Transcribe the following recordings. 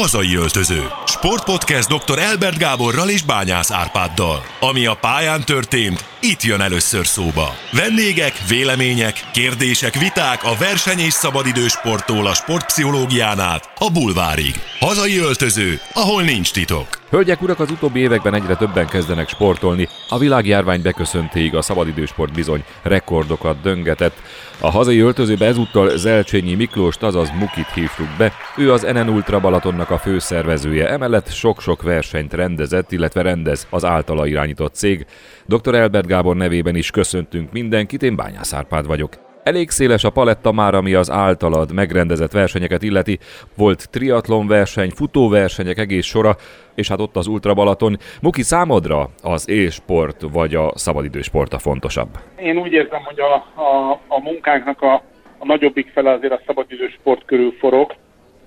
Hazai öltöző. Sportpodcast dr. Elbert Gáborral és Bányász Árpáddal. Ami a pályán történt, itt jön először szóba. Vendégek, vélemények, kérdések, viták a verseny és szabadidősporttól a sportpszichológián át a bulvárig. Hazai öltöző, ahol nincs titok. Hölgyek, urak, az utóbbi években egyre többen kezdenek sportolni. A világjárvány beköszöntéig a szabadidősport bizony rekordokat döngetett. A hazai öltözőbe ezúttal Zelcsényi Miklóst, azaz Mukit hívtuk be. Ő az NN Ultra Balatonnak a főszervezője, emellett sok-sok versenyt rendezett, illetve rendez az általa irányított cég. Dr. Elbert Gábor nevében is köszöntünk mindenkit, én Bányász Árpád vagyok. Elég széles a paletta már, ami az általad megrendezett versenyeket illeti. Volt triatlon verseny, futóversenyek egész sora, és hát ott az Ultra Balaton. Muki, számodra az élsport vagy a szabadidősport a fontosabb? Én úgy érzem, hogy a, a, a munkánknak a, a nagyobbik fele azért a szabadidősport körül forog,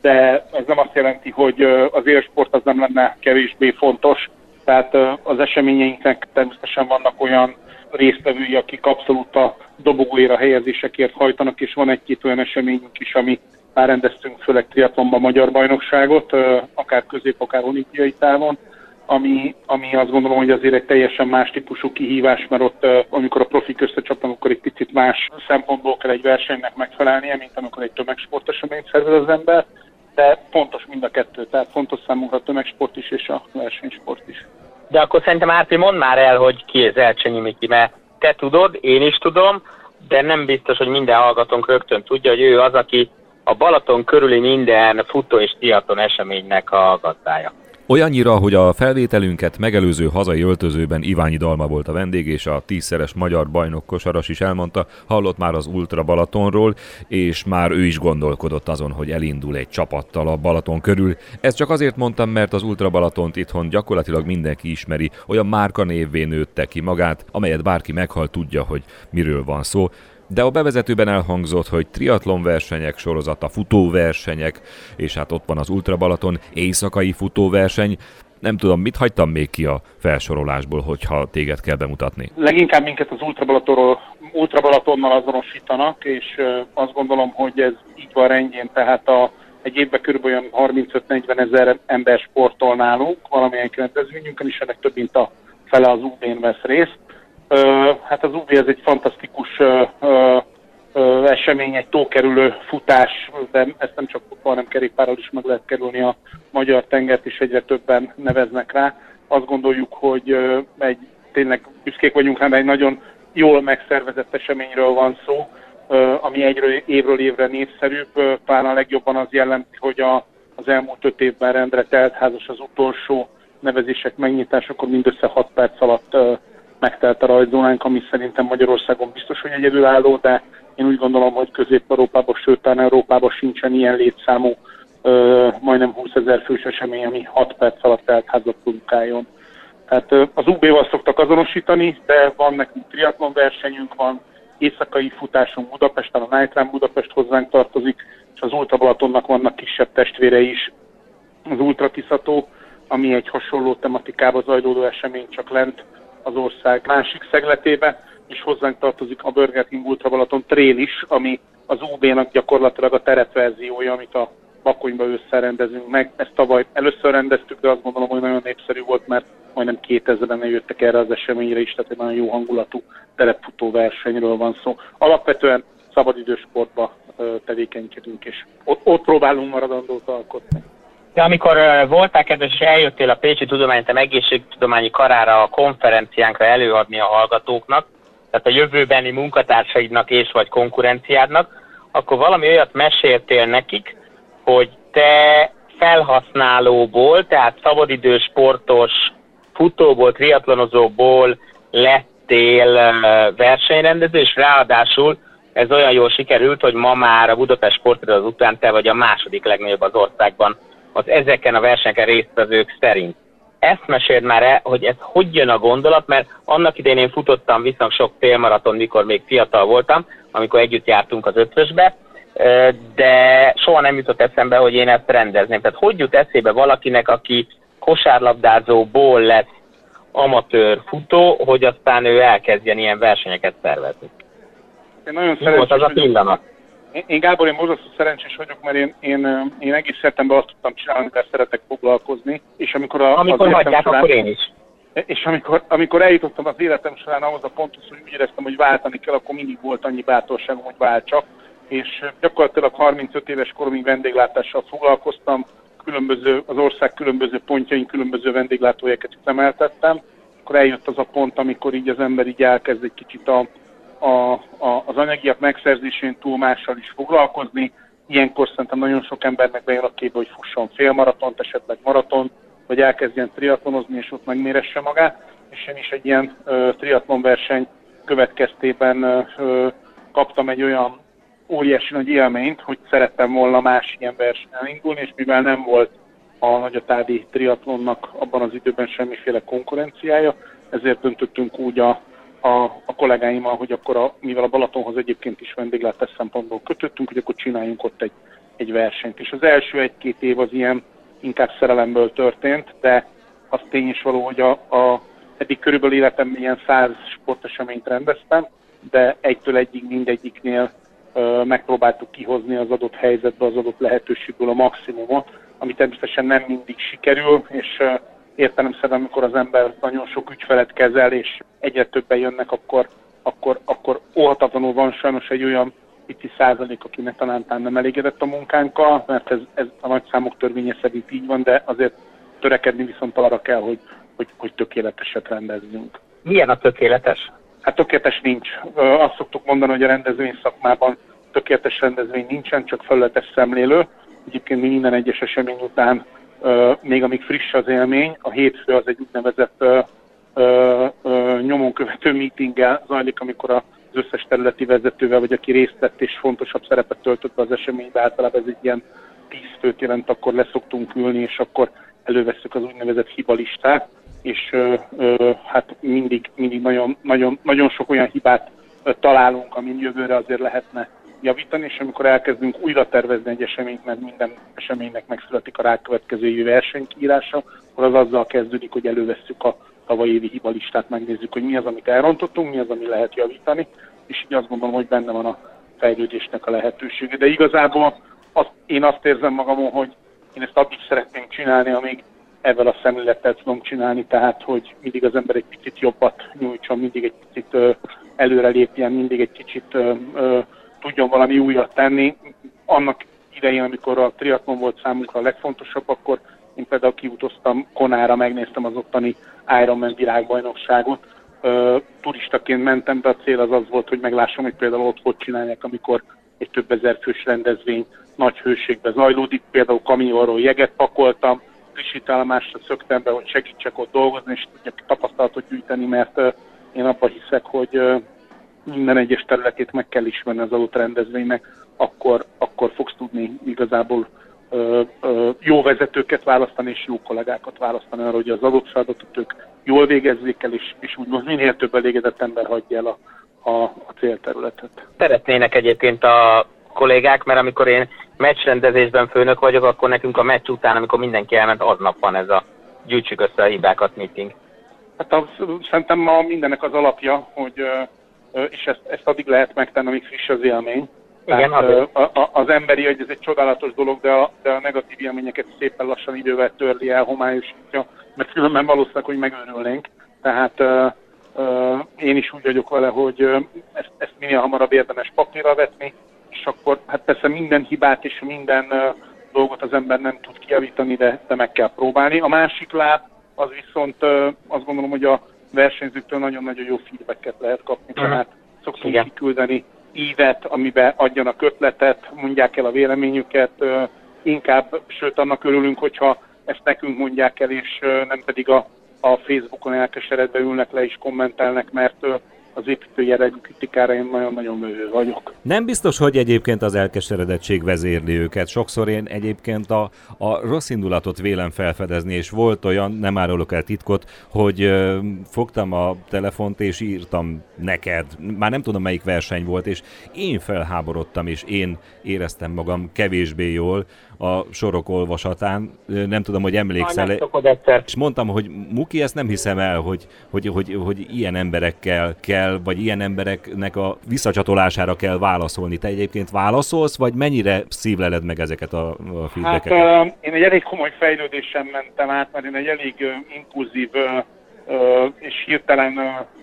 de ez nem azt jelenti, hogy az élsport az nem lenne kevésbé fontos. Tehát az eseményeinknek természetesen vannak olyan résztvevői, akik abszolút a dobogóéra helyezésekért hajtanak, és van egy-két olyan eseményünk is, ami már rendeztünk főleg triatlonban magyar bajnokságot, akár közép, akár olimpiai távon, ami, ami azt gondolom, hogy azért egy teljesen más típusú kihívás, mert ott, amikor a profik összecsapnak, akkor egy picit más szempontból kell egy versenynek megfelelnie, mint amikor egy tömegsporteseményt szervez az ember, de fontos mind a kettő, tehát fontos számunkra a tömegsport is és a versenysport is. De akkor szerintem Árpi, mondd már el, hogy ki ez Elcsényi Miki, mert te tudod, én is tudom, de nem biztos, hogy minden hallgatónk rögtön tudja, hogy ő az, aki a Balaton körüli minden futó és tiaton eseménynek a gazdája. Olyannyira, hogy a felvételünket megelőző hazai öltözőben Iványi Dalma volt a vendég, és a tízszeres magyar bajnok kosaras is elmondta, hallott már az Ultra Balatonról, és már ő is gondolkodott azon, hogy elindul egy csapattal a Balaton körül. Ezt csak azért mondtam, mert az Ultra Balatont itthon gyakorlatilag mindenki ismeri, olyan márka névvé nőtte ki magát, amelyet bárki meghal tudja, hogy miről van szó de a bevezetőben elhangzott, hogy triatlon versenyek sorozata, futóversenyek, és hát ott van az Ultra Balaton éjszakai futóverseny. Nem tudom, mit hagytam még ki a felsorolásból, hogyha téged kell bemutatni? Leginkább minket az Ultra, Balatonnal azonosítanak, és azt gondolom, hogy ez így van rendjén, tehát a, egy évben kb. 35-40 ezer ember sportol nálunk, valamilyen rendezvényünkön, és ennek több mint a fele az UB-n vesz részt hát az UV ez egy fantasztikus esemény, egy tókerülő futás, de ezt nem csak futball, hanem kerékpárral is meg lehet kerülni a magyar tengert, és egyre többen neveznek rá. Azt gondoljuk, hogy egy tényleg büszkék vagyunk rá, egy nagyon jól megszervezett eseményről van szó, ami egyről évről évre népszerűbb. Talán legjobban az jellemzi, hogy a, az elmúlt öt évben rendre teltházas az utolsó nevezések megnyitásakor mindössze 6 perc alatt megtelt a rajzónánk, ami szerintem Magyarországon biztos, hogy egyedülálló, de én úgy gondolom, hogy Közép-Európában, sőt, Európában sincsen ilyen létszámú, ö, majdnem 20 ezer fős esemény, ami 6 perc alatt eltházat produkáljon. Tehát ö, az UB-val szoktak azonosítani, de van nekünk triatlon versenyünk, van éjszakai futásunk Budapesten, a Night Run Budapest hozzánk tartozik, és az Ultra Balatonnak vannak kisebb testvére is, az Ultra Tiszató, ami egy hasonló tematikába zajlódó esemény, csak lent az ország másik szegletébe, és hozzánk tartozik a Burger King Ultra Balaton Trail is, ami az UB-nak gyakorlatilag a teretverziója, amit a Bakonyba összerendezünk meg. Ezt tavaly először rendeztük, de azt gondolom, hogy nagyon népszerű volt, mert majdnem 2000-en jöttek erre az eseményre is, tehát egy nagyon jó hangulatú terepfutó versenyről van szó. Alapvetően szabadidősportba tevékenykedünk, és ott, ott próbálunk maradandót alkotni. De amikor uh, voltál kedves, és eljöttél a Pécsi Tudományegyetem egészségtudományi karára a konferenciánkra előadni a hallgatóknak, tehát a jövőbeni munkatársaidnak és vagy konkurenciádnak, akkor valami olyat meséltél nekik, hogy te felhasználóból, tehát szabadidős sportos, futóból, triatlonozóból lettél versenyrendező, és ráadásul ez olyan jól sikerült, hogy ma már a Budapest sportrendez után te vagy a második legnagyobb az országban az ezeken a versenyeken résztvevők szerint. Ezt meséld már el, hogy ez hogy jön a gondolat, mert annak idején én futottam viszonylag sok félmaraton, mikor még fiatal voltam, amikor együtt jártunk az ötvösbe, de soha nem jutott eszembe, hogy én ezt rendezném. Tehát hogy jut eszébe valakinek, aki kosárlabdázóból lesz amatőr futó, hogy aztán ő elkezdjen ilyen versenyeket szervezni? Én nagyon Mi volt az a pillanat? Én, Gábor, én borzasztó szerencsés vagyok, mert én, én, én egész szeptember azt tudtam csinálni, mert szeretek foglalkozni, és amikor a, amikor az hagyják, során, akkor én is. És amikor, amikor eljutottam az életem során ahhoz a ponthoz, hogy úgy éreztem, hogy váltani kell, akkor mindig volt annyi bátorságom, hogy váltsak. És gyakorlatilag 35 éves koromig vendéglátással foglalkoztam, különböző, az ország különböző pontjain különböző vendéglátójeket üzemeltettem. Akkor eljött az a pont, amikor így az ember így elkezd egy kicsit a, a, a, az anyagiak megszerzésén túl mással is foglalkozni. Ilyenkor szerintem nagyon sok embernek bejön a képbe, hogy fusson félmaratont, esetleg maraton, vagy elkezdjen triatlonozni, és ott megméresse magát. És én is egy ilyen ö, triatlon verseny következtében ö, kaptam egy olyan óriási nagy élményt, hogy szerettem volna más ilyen versenyen indulni, és mivel nem volt a nagyatádi triatlonnak abban az időben semmiféle konkurenciája, ezért döntöttünk úgy a, a, a kollégáimmal, hogy akkor, a, mivel a Balatonhoz egyébként is vendéglátás szempontból kötöttünk, hogy akkor csináljunk ott egy, egy versenyt. És az első egy-két év az ilyen inkább szerelemből történt, de az tény is való, hogy a, a eddig körülbelül életemben ilyen száz sporteseményt rendeztem, de egytől egyig mindegyiknél ö, megpróbáltuk kihozni az adott helyzetbe, az adott lehetőségből a maximumot, ami természetesen nem mindig sikerül, és ö, értelemszerűen, amikor az ember nagyon sok ügyfelet kezel, és egyre többen jönnek, akkor, akkor, akkor óhatatlanul van sajnos egy olyan pici százalék, akinek talán nem elégedett a munkánkkal, mert ez, ez a nagy számok törvénye szerint így van, de azért törekedni viszont arra kell, hogy, hogy, hogy tökéleteset rendezzünk. Milyen a tökéletes? Hát tökéletes nincs. Azt szoktuk mondani, hogy a rendezvény szakmában tökéletes rendezvény nincsen, csak felületes szemlélő. Egyébként mi minden egyes esemény után, még amíg friss az élmény, a hétfő az egy úgynevezett nyomon követő meetinggel zajlik, amikor az összes területi vezetővel, vagy aki részt vett és fontosabb szerepet töltött be az eseménybe, általában ez egy ilyen tíz főt jelent, akkor leszoktunk ülni, és akkor előveszük az úgynevezett hibalistát, és ö, ö, hát mindig, mindig nagyon, nagyon, nagyon sok olyan hibát találunk, amin jövőre azért lehetne javítani, és amikor elkezdünk újra tervezni egy eseményt, mert minden eseménynek megszületik a rákövetkező évi versenykiírása, akkor az azzal kezdődik, hogy elővesszük a tavalyi évi hibalistát, megnézzük, hogy mi az, amit elrontottunk, mi az, ami lehet javítani, és így azt gondolom, hogy benne van a fejlődésnek a lehetősége. De igazából azt, én azt érzem magamon, hogy én ezt addig szeretném csinálni, amíg ezzel a szemlélettel tudom csinálni, tehát hogy mindig az ember egy picit jobbat nyújtson, mindig egy picit előrelépjen, mindig egy kicsit ö, ö, tudjon valami újat tenni. Annak idején, amikor a triatlon volt számunkra a legfontosabb, akkor én például kiutoztam Konára, megnéztem az ottani Ironman világbajnokságot. Turistaként mentem, de a cél az az volt, hogy meglássam, hogy például ott hogy csinálják, amikor egy több ezer fős rendezvény nagy hőségbe zajlódik. Például kamionról jeget pakoltam, frissítállomásra szöktem be, hogy segítsek ott dolgozni, és tudjak tapasztalatot gyűjteni, mert uh, én abban hiszek, hogy minden egyes területét meg kell ismerni az adott rendezvénynek, akkor, akkor fogsz tudni igazából ö, ö, jó vezetőket választani és jó kollégákat választani arra, hogy az adott feladatot ők jól végezzék el, és, és úgymond minél több elégedett ember hagyja el a, a, a célterületet. Szeretnének egyébként a kollégák, mert amikor én meccsrendezésben főnök vagyok, akkor nekünk a meccs után, amikor mindenki elment, aznap van ez a gyűjtsük össze a hibákat meeting. Hát az, szerintem ma mindennek az alapja, hogy és ezt, ezt addig lehet megtenni, amíg friss az élmény. Igen, Tehát, a, a, az emberi, hogy ez egy csodálatos dolog, de a, de a negatív élményeket szépen lassan idővel törli el, homályosítja, mert különben valószínűleg, hogy megőrülnénk. Tehát uh, uh, én is úgy vagyok vele, hogy uh, ezt, ezt minél hamarabb érdemes papírra vetni, és akkor hát persze minden hibát és minden uh, dolgot az ember nem tud kijavítani, de, de meg kell próbálni. A másik láb az viszont uh, azt gondolom, hogy a versenyzőktől nagyon-nagyon jó feedbacket lehet kapni, uh-huh. tehát szoktunk Igen. kiküldeni ívet, amiben adjanak ötletet, mondják el a véleményüket, inkább, sőt annak örülünk, hogyha ezt nekünk mondják el, és nem pedig a, a Facebookon elkeseredve ülnek le és kommentelnek, mert az építőjellegű kritikára én nagyon-nagyon művő vagyok. Nem biztos, hogy egyébként az elkeseredettség vezérli őket. Sokszor én egyébként a, a rossz indulatot vélem felfedezni, és volt olyan, nem árulok el titkot, hogy ö, fogtam a telefont és írtam neked, már nem tudom melyik verseny volt, és én felháborodtam, és én éreztem magam kevésbé jól, a sorok olvasatán. Nem tudom, hogy emlékszel. egyszer. És mondtam, hogy Muki, ezt nem hiszem el, hogy, hogy, hogy, hogy ilyen emberekkel kell, vagy ilyen embereknek a visszacsatolására kell válaszolni. Te egyébként válaszolsz, vagy mennyire szívleled meg ezeket a, a feedbackeket? Hát, én egy elég komoly fejlődésen mentem át, mert én egy elég impulzív és hirtelen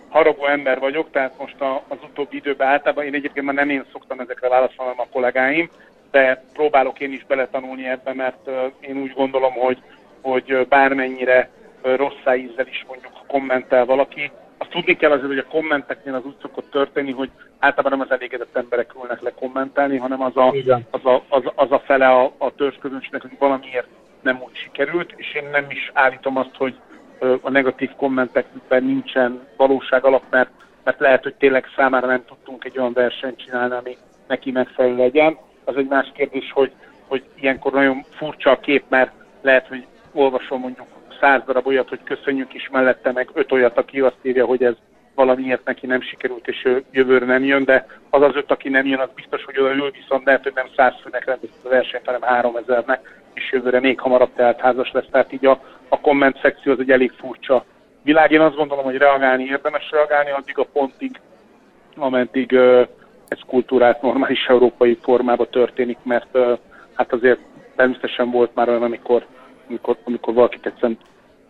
haragó ember vagyok, tehát most az utóbbi időben általában én egyébként már nem én szoktam ezekre válaszolni a kollégáim, de próbálok én is beletanulni ebbe, mert én úgy gondolom, hogy, hogy bármennyire rossz ízzel is mondjuk kommentel valaki, azt tudni kell azért, hogy a kommenteknél az úgy szokott történni, hogy általában nem az elégedett emberek ülnek le kommentálni, hanem az a, az a, az, az a fele a, a törzsközönségnek, hogy valamiért nem úgy sikerült, és én nem is állítom azt, hogy a negatív kommentekben nincsen valóság alap, mert, mert lehet, hogy tényleg számára nem tudtunk egy olyan versenyt csinálni, ami neki megfelelő legyen. Az egy más kérdés, hogy, hogy ilyenkor nagyon furcsa a kép, mert lehet, hogy olvasom mondjuk száz darab olyat, hogy köszönjük is mellette, meg öt olyat, aki azt írja, hogy ez valamiért neki nem sikerült, és ő jövőre nem jön, de az az öt, aki nem jön, az biztos, hogy oda ül, viszont lehet, hogy nem száz főnek rendezik a versenyt, hanem három ezernek, és jövőre még hamarabb tehát házas lesz. Tehát így a, a komment szekció az egy elég furcsa világ. Én azt gondolom, hogy reagálni érdemes reagálni addig a pontig, ameddig uh, ez kultúrát normális európai formába történik, mert hát azért természetesen volt már olyan, amikor, amikor, amikor valakit egyszerűen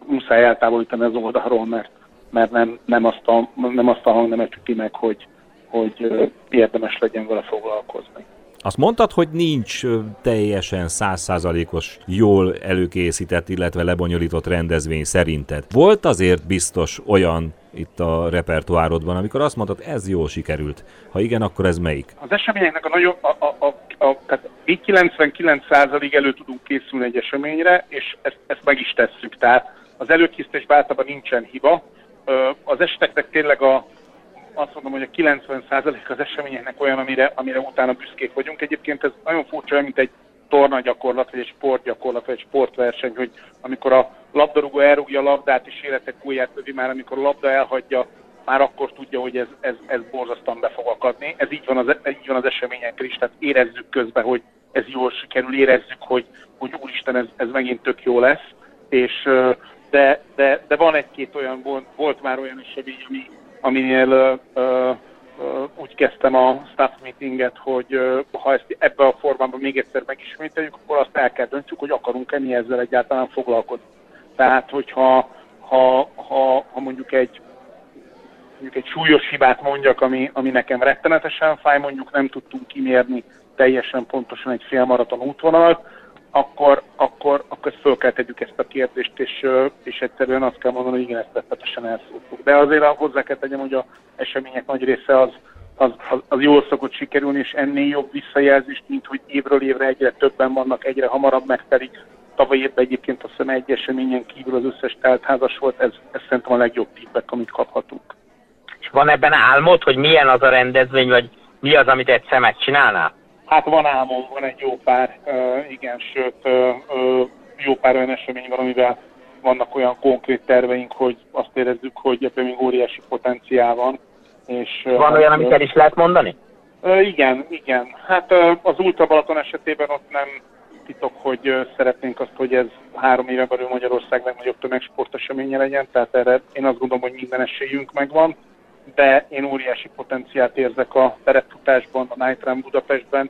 muszáj eltávolítani az oldalról, mert, mert nem, nem, azt a, nem azt a hangnemet ki meg, hogy, hogy érdemes legyen vele foglalkozni. Azt mondtad, hogy nincs teljesen százszázalékos, jól előkészített, illetve lebonyolított rendezvény szerinted. Volt azért biztos olyan itt a repertoárodban, amikor azt mondtad, ez jól sikerült. Ha igen, akkor ez melyik? Az eseményeknek a nagyon, a, a, a, a, tehát így 99% elő tudunk készülni egy eseményre, és ezt, ezt meg is tesszük. Tehát az előkészítésben általában nincsen hiba. Az eseteknek tényleg a, azt mondom, hogy a 90% az eseményeknek olyan, amire, amire utána büszkék vagyunk. Egyébként ez nagyon furcsa, mint egy torna gyakorlat, vagy egy sportgyakorlat, vagy egy sportverseny, hogy amikor a labdarúgó elrúgja a labdát és életek újját tövi, már amikor a labda elhagyja, már akkor tudja, hogy ez, ez, ez borzasztóan be fog akadni. Ez így van az, így van az eseményekkel is, tehát érezzük közben, hogy ez jól sikerül, érezzük, hogy, hogy úristen, ez, ez megint tök jó lesz, és de, de, de van egy-két olyan, volt, volt már olyan esemény, ami, aminél úgy kezdtem a staff meetinget, hogy ha ezt ebben a formában még egyszer megismételjük, akkor azt el kell döntsük, hogy akarunk-e mi ezzel egyáltalán foglalkozni. Tehát, hogyha ha, ha, ha mondjuk egy mondjuk egy súlyos hibát mondjak, ami, ami nekem rettenetesen fáj, mondjuk nem tudtunk kimérni teljesen pontosan egy félmaraton útvonalat, akkor, akkor, akkor föl kell tegyük ezt a kérdést, és, és egyszerűen azt kell mondani, hogy igen, ezt tettetesen elszóltuk. De azért hozzá kell tegyem, hogy a események nagy része az, az, az, az jól szokott sikerülni, és ennél jobb visszajelzést, mint hogy évről évre egyre többen vannak, egyre hamarabb megtelik. Tavaly évben egyébként azt hiszem egy eseményen kívül az összes teltházas volt, ez, ez szerintem a legjobb feedback, amit kaphatunk. És van ebben álmod, hogy milyen az a rendezvény, vagy mi az, amit egy szemet csinálnál? Hát van álmom, van egy jó pár, igen, sőt, jó pár olyan esemény van, amivel vannak olyan konkrét terveink, hogy azt érezzük, hogy ebben még óriási potenciál van. És, van olyan, amit el is lehet mondani? Igen, igen. Hát az Ultra Balaton esetében ott nem titok, hogy szeretnénk azt, hogy ez három éve belül Magyarország legnagyobb tömegsporteseménye legyen, tehát erre én azt gondolom, hogy minden esélyünk megvan de én óriási potenciált érzek a terepfutásban, a Night Run Budapestben,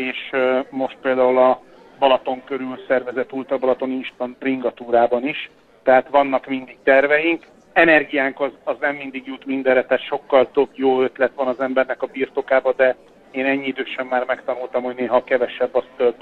és most például a Balaton körül szervezett Ultra Balaton Instant Ringatúrában is, tehát vannak mindig terveink, energiánk az, az nem mindig jut mindenre, tehát sokkal több jó ötlet van az embernek a birtokába, de én ennyi idősen már megtanultam, hogy néha kevesebb az több.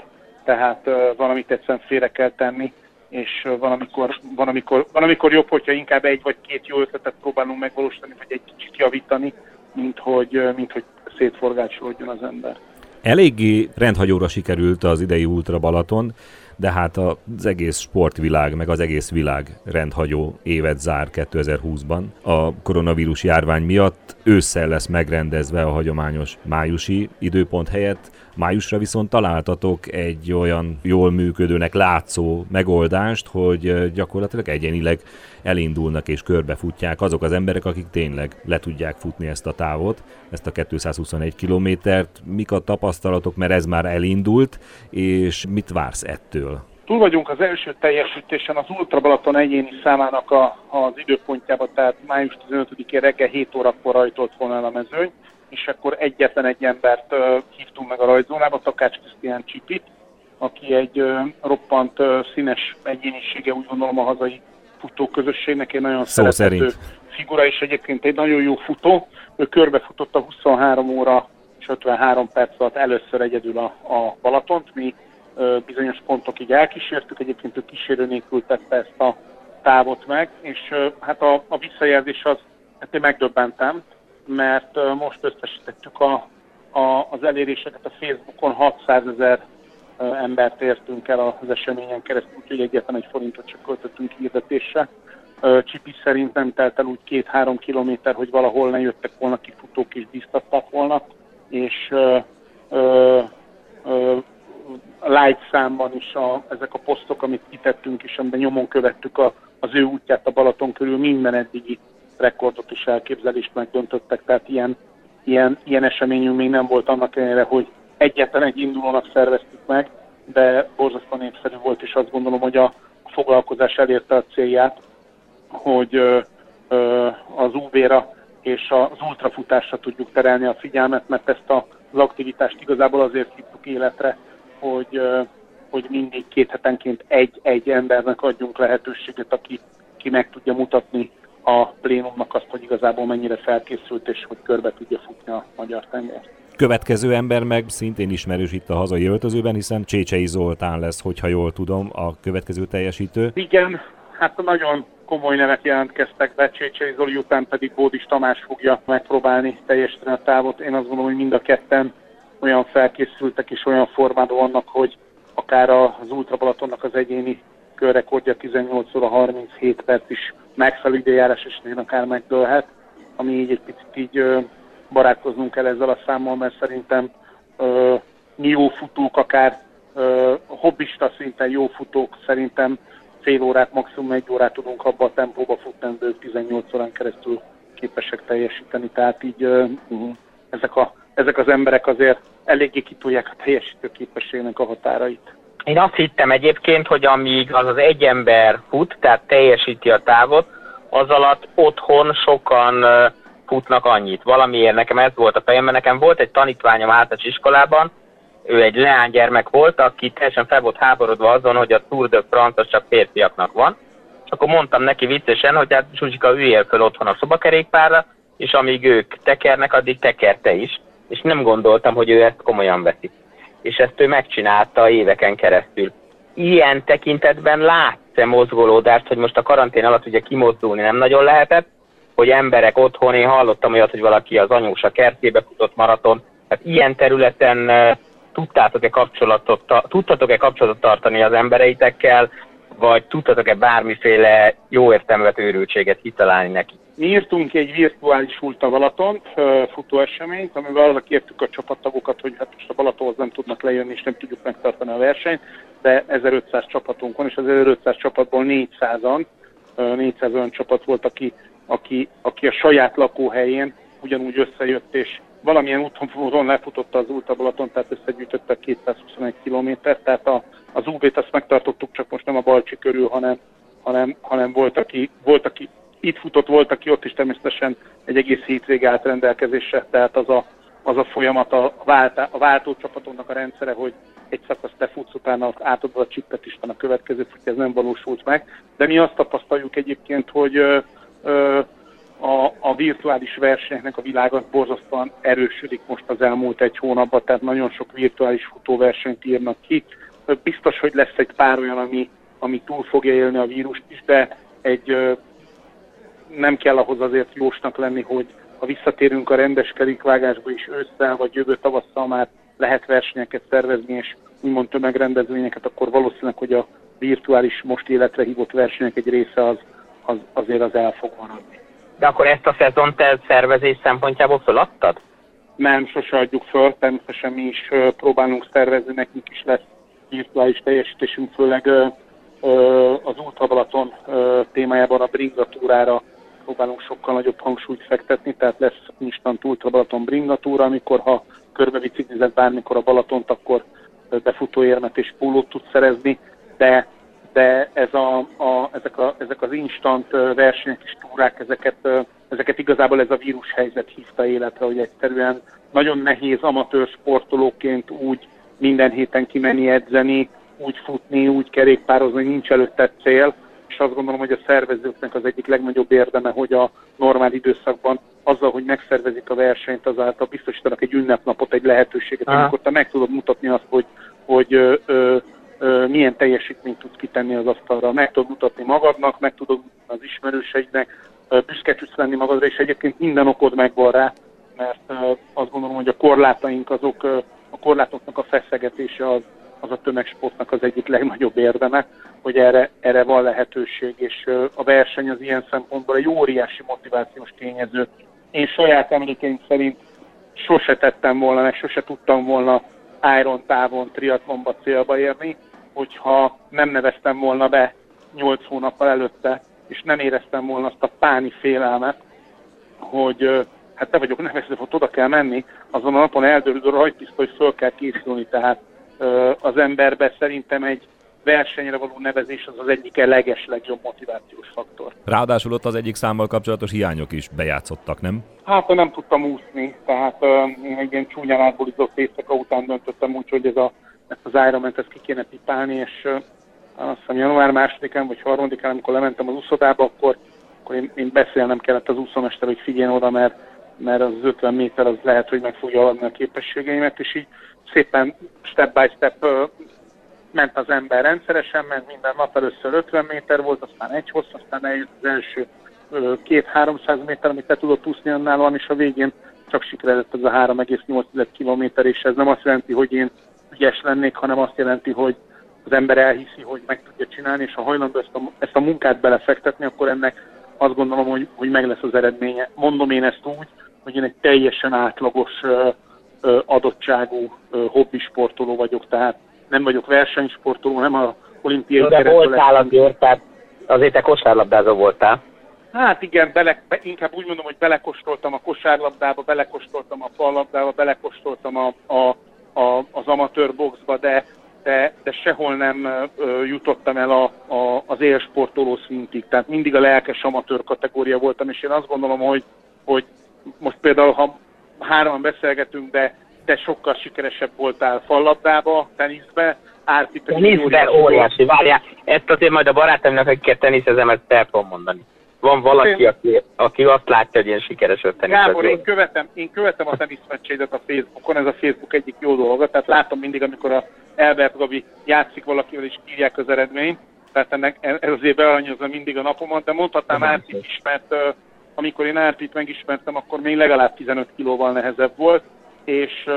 Tehát uh, valamit egyszerűen félre kell tenni, és van amikor, van, amikor, van jobb, hogyha inkább egy vagy két jó ötletet próbálunk megvalósítani, vagy egy kicsit javítani, mint hogy, mint hogy szétforgácsolódjon az ember. Eléggé rendhagyóra sikerült az idei Ultra Balaton, de hát az egész sportvilág, meg az egész világ rendhagyó évet zár 2020-ban. A koronavírus járvány miatt ősszel lesz megrendezve a hagyományos májusi időpont helyett, Májusra viszont találtatok egy olyan jól működőnek látszó megoldást, hogy gyakorlatilag egyenileg elindulnak és körbefutják azok az emberek, akik tényleg le tudják futni ezt a távot, ezt a 221 kilométert. Mik a tapasztalatok, mert ez már elindult, és mit vársz ettől? Túl vagyunk az első teljesítésen az Ultra Balaton egyéni számának a, az időpontjában, tehát május 15-én reggel 7 órakor rajtolt volna el a mezőny és akkor egyetlen egy embert uh, hívtunk meg a rajzónába, Takács Krisztián Csipit, aki egy uh, roppant uh, színes egyénisége, úgy gondolom a hazai futóközösségnek egy nagyon Szó szerethető szerint. figura, és egyébként egy nagyon jó futó. Ő körbefutott a 23 óra és 53 perc alatt először egyedül a, a Balatont. Mi bizonyos pontok így elkísértük, egyébként ő kísérő nélkül tette ezt a távot meg, és hát a, a visszajelzés az, hát én megdöbbentem, mert most összesítettük a, a, az eléréseket a Facebookon 600 ezer embert értünk el az eseményen keresztül, úgyhogy egyetlen egy forintot csak költöttünk hirdetésre. Csipi szerint nem telt el úgy két-három kilométer, hogy valahol ne jöttek volna ki futók és biztatták volna, és ö, ö, ö, light számban is a, ezek a posztok, amit kitettünk, és amiben nyomon követtük a, az ő útját a Balaton körül, minden eddigi rekordot is elképzelést megdöntöttek, tehát ilyen, ilyen, ilyen eseményünk még nem volt annak ellenére, hogy egyetlen egy indulónak szerveztük meg, de borzasztóan népszerű volt, és azt gondolom, hogy a foglalkozás elérte a célját, hogy ö, ö, az UV-ra és az ultrafutásra tudjuk terelni a figyelmet, mert ezt az aktivitást igazából azért hívtuk életre, hogy, hogy mindig két hetenként egy-egy embernek adjunk lehetőséget, aki ki meg tudja mutatni a plénumnak azt, hogy igazából mennyire felkészült és hogy körbe tudja futni a magyar tenger. Következő ember meg szintén ismerős itt a hazai öltözőben, hiszen Csécsei Zoltán lesz, hogyha jól tudom, a következő teljesítő. Igen, hát nagyon komoly nevek jelentkeztek be, Csécsei Zoli után pedig Bódis Tamás fogja megpróbálni teljesíteni a távot. Én azt gondolom, hogy mind a ketten olyan felkészültek és olyan formában vannak, hogy akár az Ultra Balatonnak az egyéni körrekordja 18 óra 37 perc is megfelelő időjárás esetén akár megdőlhet, ami így egy picit így barátkoznunk kell ezzel a számmal, mert szerintem ö, mi jó futók, akár ö, hobbista szinten jó futók szerintem fél órát, maximum egy órát tudunk abba a tempóba futni, de 18 órán keresztül képesek teljesíteni, tehát így ö, ezek, a, ezek az emberek azért eléggé kitolják a teljesítő képességnek a határait. Én azt hittem egyébként, hogy amíg az az egy ember fut, tehát teljesíti a távot, az alatt otthon sokan futnak annyit. Valamiért nekem ez volt a fejemben. Nekem volt egy tanítványom általános iskolában, ő egy leánygyermek volt, aki teljesen fel volt háborodva azon, hogy a Tour de France csak férfiaknak van. És akkor mondtam neki viccesen, hogy hát Zsuzsika, üljél föl otthon a szobakerékpárra, és amíg ők tekernek, addig teker te is. És nem gondoltam, hogy ő ezt komolyan veszi és ezt ő megcsinálta éveken keresztül. Ilyen tekintetben látsz-e mozgolódást, hogy most a karantén alatt ugye kimozdulni nem nagyon lehetett, hogy emberek otthon, én hallottam olyat, hogy valaki az anyósa kertjébe futott maraton, tehát ilyen területen tudtátok-e kapcsolatot, tudtatok-e kapcsolatot tartani az embereitekkel, vagy tudtatok-e bármiféle jó értelmet őrültséget kitalálni neki? Mi írtunk egy virtuális Ulta Balatont, futóeseményt, amivel arra kértük a csapattagokat, hogy hát most a Balatonhoz nem tudnak lejönni, és nem tudjuk megtartani a versenyt, de 1500 csapatunk van, és az 1500 csapatból 400-an, 400 olyan csapat volt, aki, aki, aki a saját lakóhelyén ugyanúgy összejött, és valamilyen úton lefutotta az Ulta Balaton, tehát összegyűjtötte 221 kilométert, tehát a, az UB-t azt megtartottuk, csak most nem a Balcsi körül, hanem, hanem, hanem volt, aki, volt, aki itt futott, volt, aki ott is természetesen egy egész hétvég állt rendelkezésre, tehát az a, az a folyamat, a, váltá, a váltó csapatoknak a rendszere, hogy egy szakasz te futsz, utána átadod a csippet is a következő fut, ez nem valósult meg. De mi azt tapasztaljuk egyébként, hogy ö, ö, a, a virtuális versenyeknek a világa borzasztóan erősödik most az elmúlt egy hónapban, tehát nagyon sok virtuális futóversenyt írnak ki. Biztos, hogy lesz egy pár olyan, ami, ami túl fogja élni a vírust is, de egy nem kell ahhoz azért jósnak lenni, hogy ha visszatérünk a rendes kerékvágásba is ősszel, vagy jövő tavasszal már lehet versenyeket szervezni, és úgymond tömegrendezvényeket, akkor valószínűleg, hogy a virtuális most életre hívott versenyek egy része az, az azért az el fog maradni. De akkor ezt a szezon te szervezés szempontjából föladtad? Nem, sose adjuk föl, természetesen mi is próbálunk szervezni, nekünk is lesz virtuális teljesítésünk, főleg az Ultra Balaton témájában a bringatúrára próbálunk sokkal nagyobb hangsúlyt fektetni, tehát lesz instant Ultra Balaton bringatúra, amikor ha körbe biciklizett bármikor a Balatont, akkor befutóérmet és pólót tud szerezni, de, de ez a, a, ezek, a, ezek az instant versenyek és túrák, ezeket, ezeket igazából ez a vírushelyzet hívta életre, hogy egyszerűen nagyon nehéz amatőr sportolóként úgy minden héten kimenni edzeni, úgy futni, úgy kerékpározni, nincs előtte cél, és azt gondolom, hogy a szervezőknek az egyik legnagyobb érdeme, hogy a normál időszakban azzal, hogy megszervezik a versenyt, azáltal biztosítanak egy ünnepnapot, egy lehetőséget, Aha. amikor te meg tudod mutatni azt, hogy, hogy ö, ö, ö, milyen teljesítményt tudsz kitenni az asztalra. Meg tudod mutatni magadnak, meg tudod mutatni az ismerőseidnek, büszke tudsz lenni magadra, és egyébként minden okod megvan rá, mert azt gondolom, hogy a korlátaink azok, a korlátoknak a feszegetése az, az a tömegsportnak az egyik legnagyobb érdeme, hogy erre, erre van lehetőség, és a verseny az ilyen szempontból egy óriási motivációs tényező. Én saját emlékeim szerint sose tettem volna, meg sose tudtam volna Iron távon, triatlonba célba érni, hogyha nem neveztem volna be 8 hónappal előtte, és nem éreztem volna azt a páni félelmet, hogy hát te vagyok nevezve, hogy oda kell menni, azon a napon eldőlő a rajtiszta, föl kell készülni, tehát az emberbe szerintem egy versenyre való nevezés az az egyik leges legjobb motivációs faktor. Ráadásul ott az egyik számmal kapcsolatos hiányok is bejátszottak, nem? Hát nem tudtam úszni, tehát én egy ilyen csúnyán átbolizott éjszaka után döntöttem úgy, hogy ez a, ezt az Ironman ezt ki kéne pipálni, és azt hiszem január másodikán vagy harmadikán, amikor lementem az úszodába, akkor, akkor én, én beszélnem kellett az úszómester, hogy figyeljen oda, mert, mert az 50 méter az lehet, hogy meg fogja adni a képességeimet, és így szépen step by step ment az ember rendszeresen, ment minden nap először 50 méter volt, aztán egy hossz, aztán eljött az első két-háromszáz méter, amit le tudott úszni annál és a végén csak sikeredett ez a 3,8 km, és ez nem azt jelenti, hogy én ügyes lennék, hanem azt jelenti, hogy az ember elhiszi, hogy meg tudja csinálni, és ha hajlandó ezt a, ezt a munkát belefektetni, akkor ennek azt gondolom, hogy, hogy meg lesz az eredménye. Mondom én ezt úgy, hogy én egy teljesen átlagos adottságú hobbisportoló vagyok, tehát nem vagyok versenysportoló, nem a olimpiai De voltál azért, tehát azért te kosárlabdázó voltál. Hát igen, bele, be, inkább úgy mondom, hogy belekostoltam a kosárlabdába, belekostoltam a fallabdába, belekostoltam a, a, a, az amatőr boxba, de, de, de sehol nem ö, jutottam el a, a, az élsportoló szintig. Tehát mindig a lelkes amatőr kategória voltam, és én azt gondolom, hogy, hogy most például, ha hárman beszélgetünk, de te sokkal sikeresebb voltál fallabdába, teniszbe, Árpi Teniszbe óriási, várjál, ezt azért majd a barátomnak, akiket teniszezem, ezt el tudom mondani. Van valaki, aki, aki azt látja, hogy ilyen sikeres a tenisz. Gábor, én követem, én követem a teniszmeccsédet a Facebookon, ez a Facebook egyik jó dolga, tehát látom mindig, amikor a Elbert Gabi játszik valakivel, és írják az eredményt, tehát ennek, ez azért bearanyozza mindig a napomat, de mondhatnám Árpit is, mert amikor én Árpit megismertem, akkor még legalább 15 kilóval nehezebb volt, és,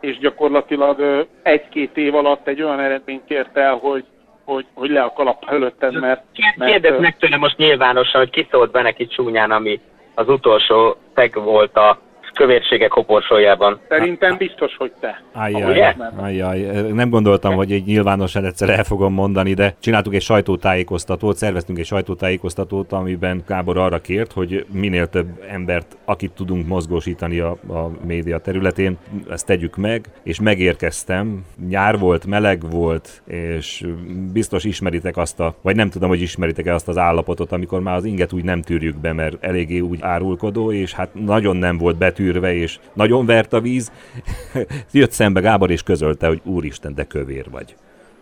és gyakorlatilag egy-két év alatt egy olyan eredményt ért el, hogy, hogy, hogy le a kalap előtted, mert... Kérdezd meg tőle most nyilvánosan, hogy ki szólt be neki csúnyán, ami az utolsó tag volt a kövérségek koporsójában. Szerintem biztos, hogy te. Ajjaj, ajjaj. Nem gondoltam, hogy egy nyilvánosan egyszer el fogom mondani, de csináltuk egy sajtótájékoztatót, szerveztünk egy sajtótájékoztatót, amiben Gábor arra kért, hogy minél több embert, akit tudunk mozgósítani a, a média területén, ezt tegyük meg, és megérkeztem. Nyár volt, meleg volt, és biztos ismeritek azt a, vagy nem tudom, hogy ismeritek-e azt az állapotot, amikor már az inget úgy nem tűrjük be, mert eléggé úgy árulkodó, és hát nagyon nem volt betű tűrve, és nagyon vert a víz. Jött szembe Gábor, és közölte, hogy úristen, de kövér vagy.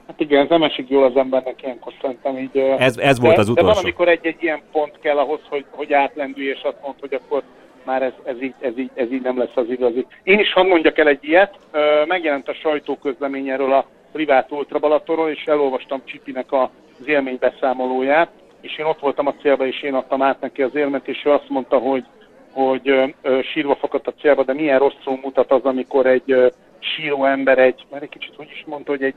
Hát igen, ez nem esik jól az embernek ilyenkor szerintem így. Ez, ez de, volt az utolsó. De van, amikor egy-egy ilyen pont kell ahhoz, hogy, hogy átlendülj, és azt mondod, hogy akkor már ez, ez, így, ez, így, ez így nem lesz az igazi. Én is hadd mondjak el egy ilyet. Megjelent a sajtóközlemény erről a privát Ultra Balatonról, és elolvastam Csipinek az élménybeszámolóját, és én ott voltam a célba, és én adtam át neki az élmet, és ő azt mondta, hogy hogy sírva fakadt a célba, de milyen rosszul mutat az, amikor egy síró ember, egy, mert egy kicsit úgy is mondta, hogy egy,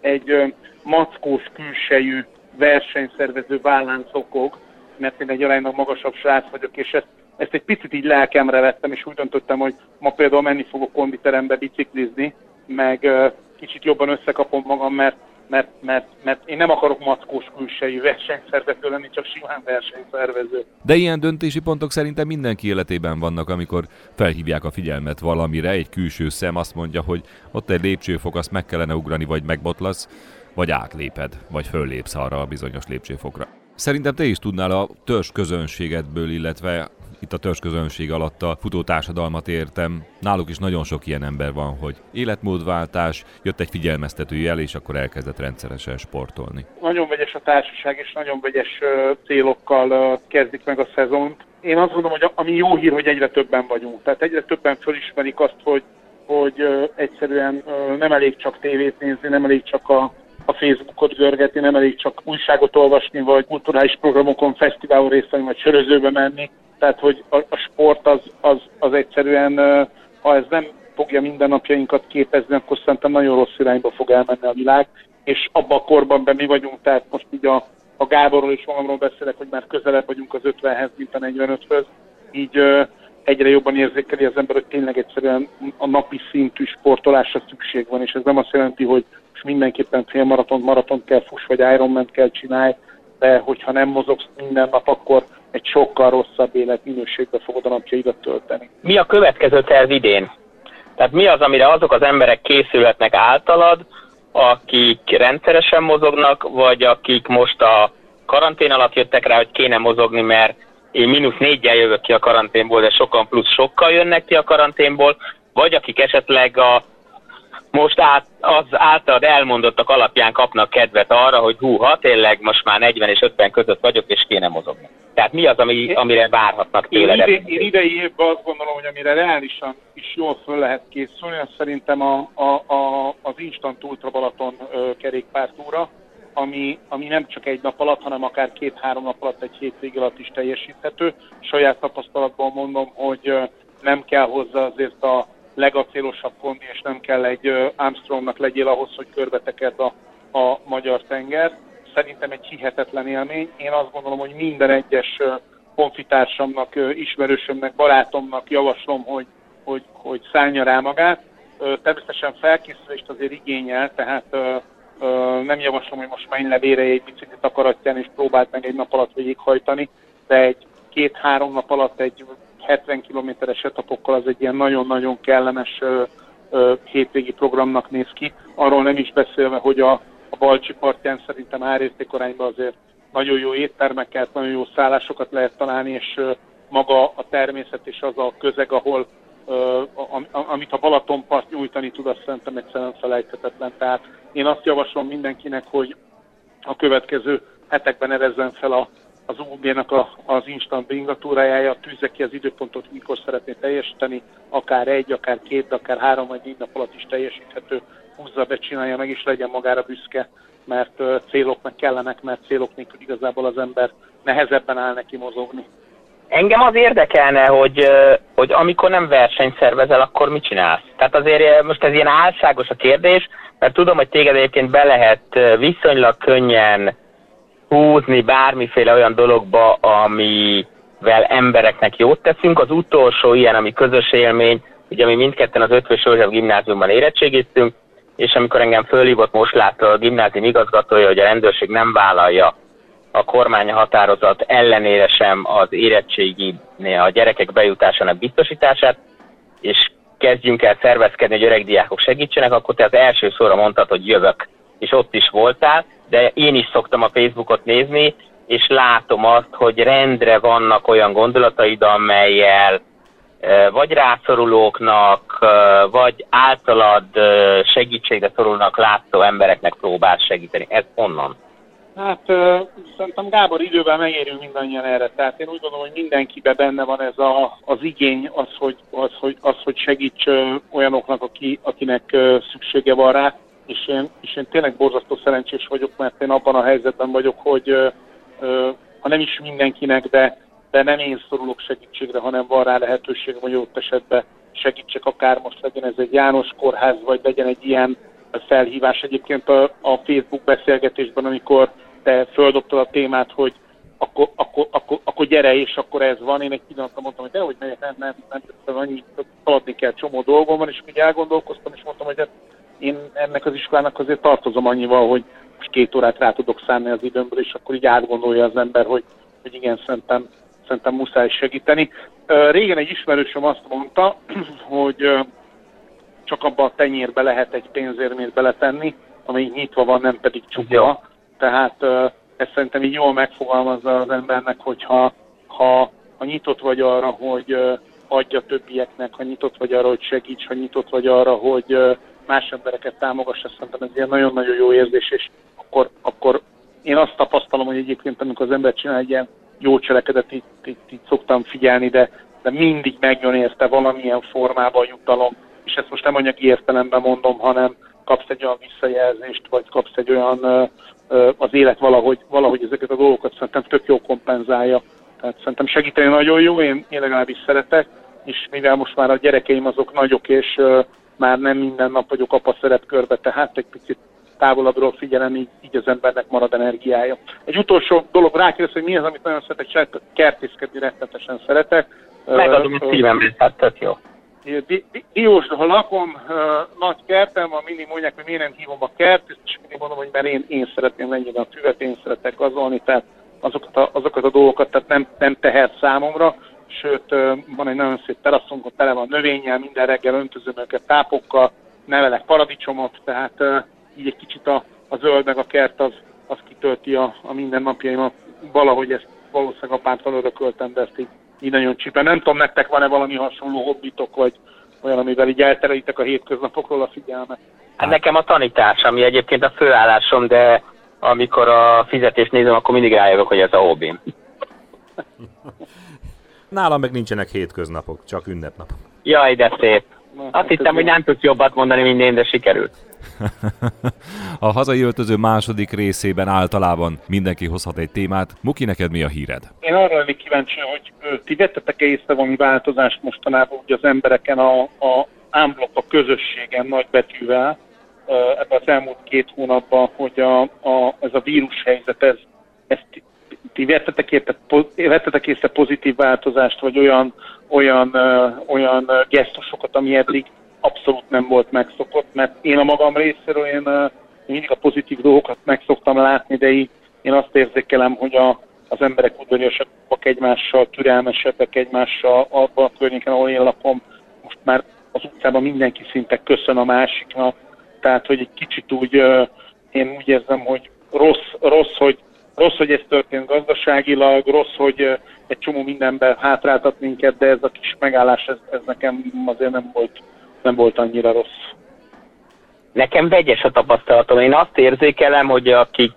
egy mackós külsejű versenyszervező vállán szokog, mert én egy aránylag magasabb srác vagyok, és ezt, ezt egy picit így lelkemre vettem, és úgy döntöttem, hogy ma például menni fogok konditerembe biciklizni, meg kicsit jobban összekapom magam, mert mert, mert, mert én nem akarok mackós külsejű versenyszervező lenni, csak simán versenyszervező. De ilyen döntési pontok szerintem mindenki életében vannak, amikor felhívják a figyelmet valamire, egy külső szem azt mondja, hogy ott egy lépcsőfok, azt meg kellene ugrani, vagy megbotlasz, vagy átléped, vagy föllépsz arra a bizonyos lépcsőfokra. Szerintem te is tudnál a törzs közönségedből, illetve itt a törzs közönség alatt a futótársadalmat értem. Náluk is nagyon sok ilyen ember van, hogy életmódváltás, jött egy figyelmeztető jel, és akkor elkezdett rendszeresen sportolni. Nagyon vegyes a társaság, és nagyon vegyes célokkal kezdik meg a szezont. Én azt gondolom, hogy ami jó hír, hogy egyre többen vagyunk. Tehát egyre többen fölismerik azt, hogy hogy egyszerűen nem elég csak tévét nézni, nem elég csak a a Facebookot görgetni, nem elég csak újságot olvasni, vagy kulturális programokon, fesztiválon részt venni, vagy sörözőbe menni. Tehát, hogy a, a sport az, az, az egyszerűen, ha ez nem fogja mindennapjainkat képezni, akkor szerintem nagyon rossz irányba fog elmenni a világ, és abban a korban be mi vagyunk, tehát most így a, a Gáborról és magamról beszélek, hogy már közelebb vagyunk az 50-hez, mint a 45-höz, így egyre jobban érzékeli az ember, hogy tényleg egyszerűen a napi szintű sportolásra szükség van, és ez nem azt jelenti, hogy mindenképpen félmaraton, maraton kell fuss, vagy Ironman kell csinálj, de hogyha nem mozogsz minden nap, akkor egy sokkal rosszabb életminőségbe fogod a napjaidat tölteni. Mi a következő terv idén? Tehát mi az, amire azok az emberek készülhetnek általad, akik rendszeresen mozognak, vagy akik most a karantén alatt jöttek rá, hogy kéne mozogni, mert én mínusz négyel jövök ki a karanténból, de sokan plusz sokkal jönnek ki a karanténból, vagy akik esetleg a most át, az általad elmondottak alapján kapnak kedvet arra, hogy hú, ha tényleg most már 40 és 50 között vagyok, és kéne mozogni. Tehát mi az, ami, amire várhatnak tőled? Én, én idei évben azt gondolom, hogy amire reálisan is jól föl lehet készülni, az szerintem a, a, a, az Instant Ultra Balaton kerékpártúra, ami, ami nem csak egy nap alatt, hanem akár két-három nap alatt, egy hétvég alatt is teljesíthető. Saját tapasztalatból mondom, hogy nem kell hozzá azért a legacélosabb kondi, és nem kell egy Armstrongnak legyél ahhoz, hogy körbeteked a, a magyar tenger. Szerintem egy hihetetlen élmény. Én azt gondolom, hogy minden egyes konfitársamnak, ismerősömnek, barátomnak javaslom, hogy, hogy, hogy szállja rá magát. Természetesen felkészülést azért igényel, tehát nem javaslom, hogy most menj le egy biciklit akaratján és próbáld meg egy nap alatt végighajtani, de egy két-három nap alatt egy 70 kilométeres etapokkal az egy ilyen nagyon-nagyon kellemes ö, ö, hétvégi programnak néz ki. Arról nem is beszélve, hogy a, a Balcsi partján szerintem árértékorányban azért nagyon jó éttermeket, nagyon jó szállásokat lehet találni, és ö, maga a természet és az a közeg, ahol ö, amit a Balatonpart nyújtani tud, azt szerintem egyszerűen felejthetetlen. Tehát én azt javaslom mindenkinek, hogy a következő hetekben erezzen fel a az UB-nak a, az instant ingatúrájája, tűzze ki az időpontot, mikor szeretné teljesíteni, akár egy, akár két, akár három vagy négy nap alatt is teljesíthető, húzza be, csinálja meg, és legyen magára büszke, mert célok meg kellenek, mert célok nélkül igazából az ember nehezebben áll neki mozogni. Engem az érdekelne, hogy, hogy amikor nem versenyszervezel, akkor mit csinálsz? Tehát azért most ez ilyen álságos a kérdés, mert tudom, hogy téged egyébként be lehet viszonylag könnyen húzni bármiféle olyan dologba, amivel embereknek jót teszünk. Az utolsó ilyen, ami közös élmény, ugye mi mindketten az Ötvös József gimnáziumban érettségiztünk, és amikor engem fölhívott most látta a gimnázium igazgatója, hogy a rendőrség nem vállalja a kormány határozat ellenére sem az érettségi a gyerekek bejutásának biztosítását, és kezdjünk el szervezkedni, hogy öreg diákok segítsenek, akkor te az első szóra mondtad, hogy jövök, és ott is voltál, de én is szoktam a Facebookot nézni, és látom azt, hogy rendre vannak olyan gondolataid, amelyel vagy rászorulóknak, vagy általad segítségre szorulnak látszó embereknek próbál segíteni. Ez honnan? Hát szerintem Gábor idővel megérünk mindannyian erre. Tehát én úgy gondolom, hogy mindenkiben benne van ez a, az igény, az, hogy, az, hogy, az, hogy segíts olyanoknak, aki, akinek szüksége van rá és én, és én tényleg borzasztó szerencsés vagyok, mert én abban a helyzetben vagyok, hogy ha nem is mindenkinek, de, de nem én szorulok segítségre, hanem van rá lehetőség, hogy ott esetben segítsek, akár most legyen ez egy János kórház, vagy legyen egy ilyen felhívás egyébként a, a Facebook beszélgetésben, amikor te földobtad a témát, hogy akkor, akkor, akkor, akkor gyere, és akkor ez van. Én egy pillanatra mondtam, hogy de, hogy megyek, nem, nem, nem, nem annyi haladni kell, csomó dolgom van, és úgy elgondolkoztam, és mondtam, hogy hát én ennek az iskolának azért tartozom annyival, hogy most két órát rá tudok szállni az időmből, és akkor így átgondolja az ember, hogy, hogy igen, szerintem, szerintem muszáj segíteni. Régen egy ismerősöm azt mondta, hogy csak abba a tenyérbe lehet egy pénzérmét beletenni, ami nyitva van, nem pedig csukva. Tehát ezt szerintem így jól megfogalmazza az embernek, hogyha ha, ha nyitott vagy arra, hogy adja többieknek, ha nyitott vagy arra, hogy segíts, ha nyitott vagy arra, hogy más embereket támogassa, szerintem ez ilyen nagyon-nagyon jó érzés, és akkor, akkor én azt tapasztalom, hogy egyébként amikor az ember csinál egy ilyen jó cselekedet, itt, itt, itt szoktam figyelni, de, de mindig megjön érte valamilyen formában jutalom, és ezt most nem anyagi értelemben mondom, hanem kapsz egy olyan visszajelzést, vagy kapsz egy olyan, az élet valahogy, valahogy ezeket a dolgokat szerintem tök jó kompenzálja. Tehát szerintem segíteni nagyon jó, én, én legalábbis szeretek, és mivel most már a gyerekeim azok nagyok, és már nem minden nap vagyok apa szerepkörbe, tehát egy picit távolabbról figyelem, így, így az embernek marad energiája. Egy utolsó dolog rákérdez, hogy mi az, amit nagyon szeretek, kertészkedni rettetesen szeretek. Megadom a szívem, hát tök jó. Diósra lakom, nagy kertem van, mindig mondják, hogy miért nem hívom a kert, és mindig mondom, hogy mert én, én szeretném lenni a füvet, én szeretek gazolni, tehát azokat a, azokat a dolgokat tehát nem, nem tehet számomra, sőt, van egy nagyon szép teraszunk, ott tele van növényel, minden reggel öntözöm őket tápokkal, nevelek paradicsomot, tehát így egy kicsit a, a zöld meg a kert az, az kitölti a, a mindennapjaimat. Valahogy ezt valószínűleg apámtól örököltem, de ezt így így nagyon csipen. Nem tudom, nektek van-e valami hasonló hobbitok, vagy olyan, amivel így elterelitek a hétköznapokról a figyelmet? Hát nekem a tanítás, ami egyébként a főállásom, de amikor a fizetést nézem, akkor mindig rájövök, hogy ez a hobbim. Nálam meg nincsenek hétköznapok, csak ünnepnapok. Jaj, de szép. Azt hittem, hogy nem tudsz jobbat mondani, mint én, de sikerült. a hazai öltöző második részében általában mindenki hozhat egy témát. Muki, neked mi a híred? Én arra lennék kíváncsi, hogy ti vettetek-e észre valami változást mostanában hogy az embereken a, a ámblok a közösségen nagy betűvel ebben az elmúlt két hónapban, hogy a, a, ez a vírushelyzet, ez, ezt ti vettetek, érte, vettetek észre pozitív változást, vagy olyan, olyan, ö, olyan gesztusokat, ami eddig abszolút nem volt megszokott, mert én a magam részéről én, én mindig a pozitív dolgokat meg szoktam látni, de így én azt érzékelem, hogy a, az emberek udvariasabbak egymással, türelmesebbek egymással, abban a környéken, ahol én lakom, most már az utcában mindenki szinte köszön a másiknak, tehát hogy egy kicsit úgy, én úgy érzem, hogy rossz, rossz, hogy rossz, hogy ez történt gazdaságilag, rossz, hogy egy csomó mindenben hátráltat minket, de ez a kis megállás, ez, ez nekem azért nem volt nem volt annyira rossz. Nekem vegyes a tapasztalatom. Én azt érzékelem, hogy akik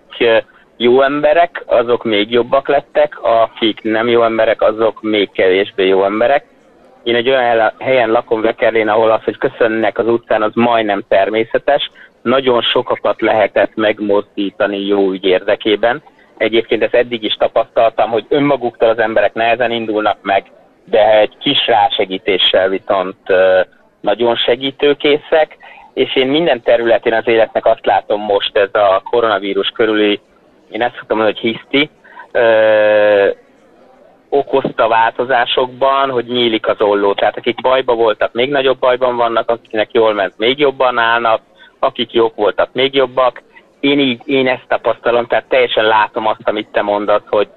jó emberek, azok még jobbak lettek, akik nem jó emberek, azok még kevésbé jó emberek. Én egy olyan helyen lakom Vekerlén, ahol az, hogy köszönnek az utcán, az majdnem természetes. Nagyon sokakat lehetett megmozdítani jó ügy érdekében. Egyébként ezt eddig is tapasztaltam, hogy önmaguktól az emberek nehezen indulnak meg, de egy kis rásegítéssel viszont nagyon segítőkészek, és én minden területén az életnek azt látom most ez a koronavírus körüli, én ezt szoktam mondani, hogy hiszti, ö, okozta változásokban, hogy nyílik az olló. Tehát akik bajba voltak, még nagyobb bajban vannak, akiknek jól ment, még jobban állnak, akik jók voltak, még jobbak. Én így, én ezt tapasztalom, tehát teljesen látom azt, amit te mondasz, hogy,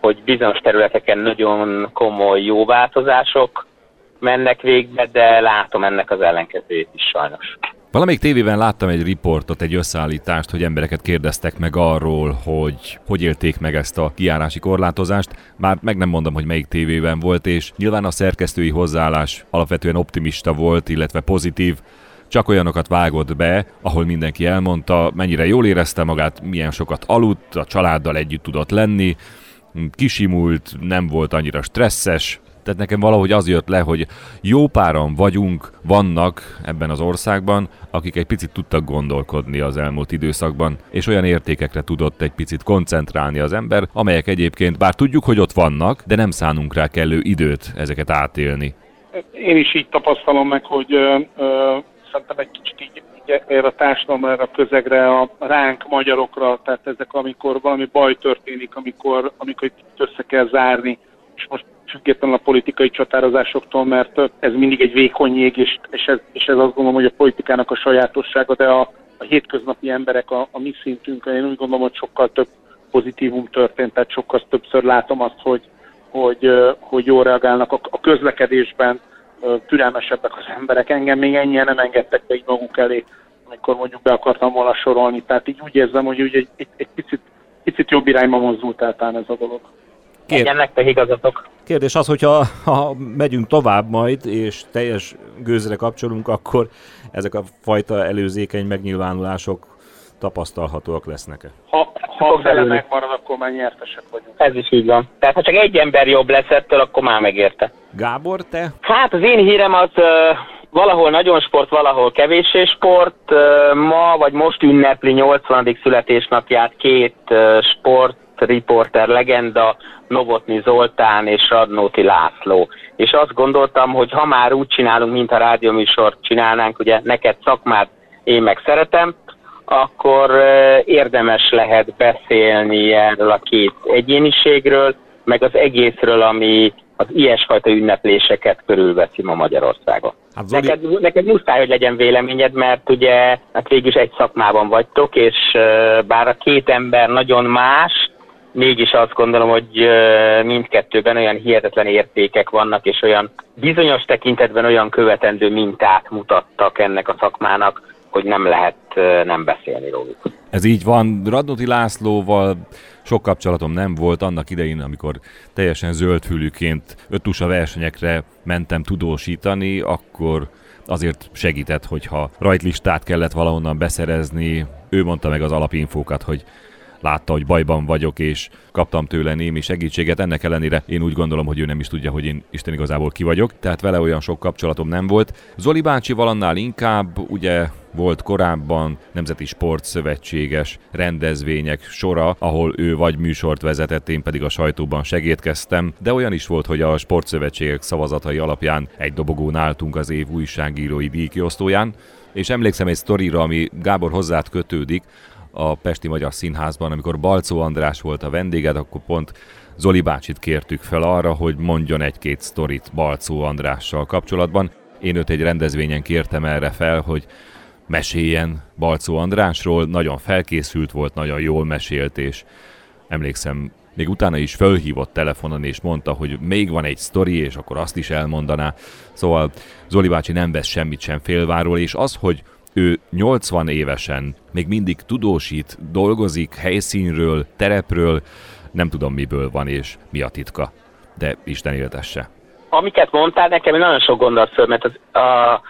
hogy bizonyos területeken nagyon komoly jó változások mennek végbe, de látom ennek az ellenkezőjét is sajnos. Valamelyik tévében láttam egy riportot, egy összeállítást, hogy embereket kérdeztek meg arról, hogy hogy élték meg ezt a kiárási korlátozást. Már meg nem mondom, hogy melyik tévében volt, és nyilván a szerkesztői hozzáállás alapvetően optimista volt, illetve pozitív, csak olyanokat vágott be, ahol mindenki elmondta, mennyire jól érezte magát, milyen sokat aludt, a családdal együtt tudott lenni, kisimult, nem volt annyira stresszes, tehát nekem valahogy az jött le, hogy jó páran vagyunk, vannak ebben az országban, akik egy picit tudtak gondolkodni az elmúlt időszakban, és olyan értékekre tudott egy picit koncentrálni az ember, amelyek egyébként bár tudjuk, hogy ott vannak, de nem szánunk rá kellő időt ezeket átélni. én is így tapasztalom meg, hogy szerintem egy kicsit így, így erre a társadalomra, a közegre, a ránk magyarokra, tehát ezek, amikor valami baj történik, amikor, amikor itt össze kell zárni, és most függetlenül a politikai csatározásoktól, mert ez mindig egy vékony jég, és, és, ez, és ez azt gondolom, hogy a politikának a sajátossága, de a, a hétköznapi emberek a, a mi szintünkön, én úgy gondolom, hogy sokkal több pozitívum történt, tehát sokkal többször látom azt, hogy, hogy, hogy jól reagálnak a, a közlekedésben, türelmesebbek az emberek. Engem még ennyien nem engedtek be így maguk elé, amikor mondjuk be akartam volna sorolni. Tehát így úgy érzem, hogy úgy egy, egy, egy picit, picit jobb irányba mozdult el ez a dolog. Kér... Igen, nektek igazatok. Kérdés az, hogyha ha megyünk tovább majd, és teljes gőzre kapcsolunk, akkor ezek a fajta előzékeny megnyilvánulások tapasztalhatóak lesznek-e? Ha, ha fele megmarad, akkor már nyertesek vagyunk. Ez is így van. Tehát ha csak egy ember jobb lesz ettől, akkor már megérte. Gábor, te? Hát az én hírem az uh, valahol nagyon sport, valahol kevéssé sport. Uh, ma vagy most ünnepli 80. születésnapját két uh, sport riporter legenda, Novotni Zoltán és Radnóti László. És azt gondoltam, hogy ha már úgy csinálunk, mint a rádióműsort csinálnánk, ugye neked szakmád, én meg szeretem, akkor érdemes lehet beszélni erről a két egyéniségről, meg az egészről, ami az ilyesfajta ünnepléseket körülveszi ma Magyarországon. Hát Zoli... neked, neked muszáj, hogy legyen véleményed, mert ugye hát végül is egy szakmában vagytok, és bár a két ember nagyon más, mégis azt gondolom, hogy mindkettőben olyan hihetetlen értékek vannak, és olyan bizonyos tekintetben olyan követendő mintát mutattak ennek a szakmának, hogy nem lehet nem beszélni róluk. Ez így van. Radnoti Lászlóval sok kapcsolatom nem volt annak idején, amikor teljesen zöldfülűként ötusa versenyekre mentem tudósítani, akkor azért segített, hogyha rajtlistát kellett valahonnan beszerezni. Ő mondta meg az alapinfókat, hogy látta, hogy bajban vagyok, és kaptam tőle némi segítséget. Ennek ellenére én úgy gondolom, hogy ő nem is tudja, hogy én Isten igazából ki vagyok, tehát vele olyan sok kapcsolatom nem volt. Zoli bácsi valannál inkább, ugye volt korábban Nemzeti Sportszövetséges rendezvények sora, ahol ő vagy műsort vezetett, én pedig a sajtóban segítkeztem, de olyan is volt, hogy a sportszövetségek szavazatai alapján egy dobogón álltunk az év újságírói díjkiosztóján, és emlékszem egy sztorira, ami Gábor hozzád kötődik, a Pesti Magyar Színházban, amikor Balcó András volt a vendéged, akkor pont Zoli bácsit kértük fel arra, hogy mondjon egy-két sztorit Balcó Andrással kapcsolatban. Én őt egy rendezvényen kértem erre fel, hogy meséljen Balcó Andrásról, nagyon felkészült volt, nagyon jól mesélt, és emlékszem, még utána is fölhívott telefonon, és mondta, hogy még van egy sztori, és akkor azt is elmondaná. Szóval Zoli bácsi nem vesz semmit sem félváról, és az, hogy ő 80 évesen még mindig tudósít, dolgozik helyszínről, terepről, nem tudom miből van és mi a titka, de Isten éltesse. Amiket mondtál, nekem nagyon sok gondolat föl, mert az, a,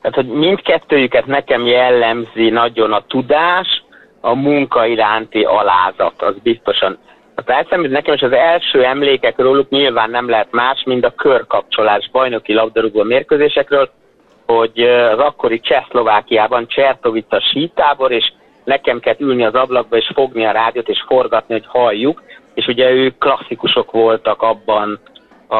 tehát, hogy mindkettőjüket nekem jellemzi nagyon a tudás, a munka iránti alázat, az biztosan. Hát elszemült nekem is az első emlékek róluk nyilván nem lehet más, mint a körkapcsolás bajnoki labdarúgó mérkőzésekről, hogy az akkori Csehszlovákiában Csertovica sítábor, és nekem kell ülni az ablakba és fogni a rádiót és forgatni, hogy halljuk, és ugye ők klasszikusok voltak abban a,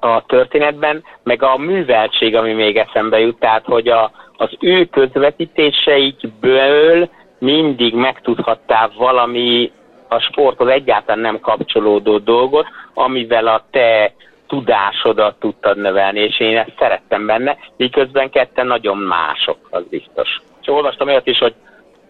a történetben, meg a műveltség, ami még eszembe jut, tehát hogy a, az ő közvetítéseikből mindig megtudhattál valami a sporthoz egyáltalán nem kapcsolódó dolgot, amivel a te tudásodat tudtad növelni, és én ezt szerettem benne, miközben ketten nagyon mások, az biztos. És olvastam olyat is, hogy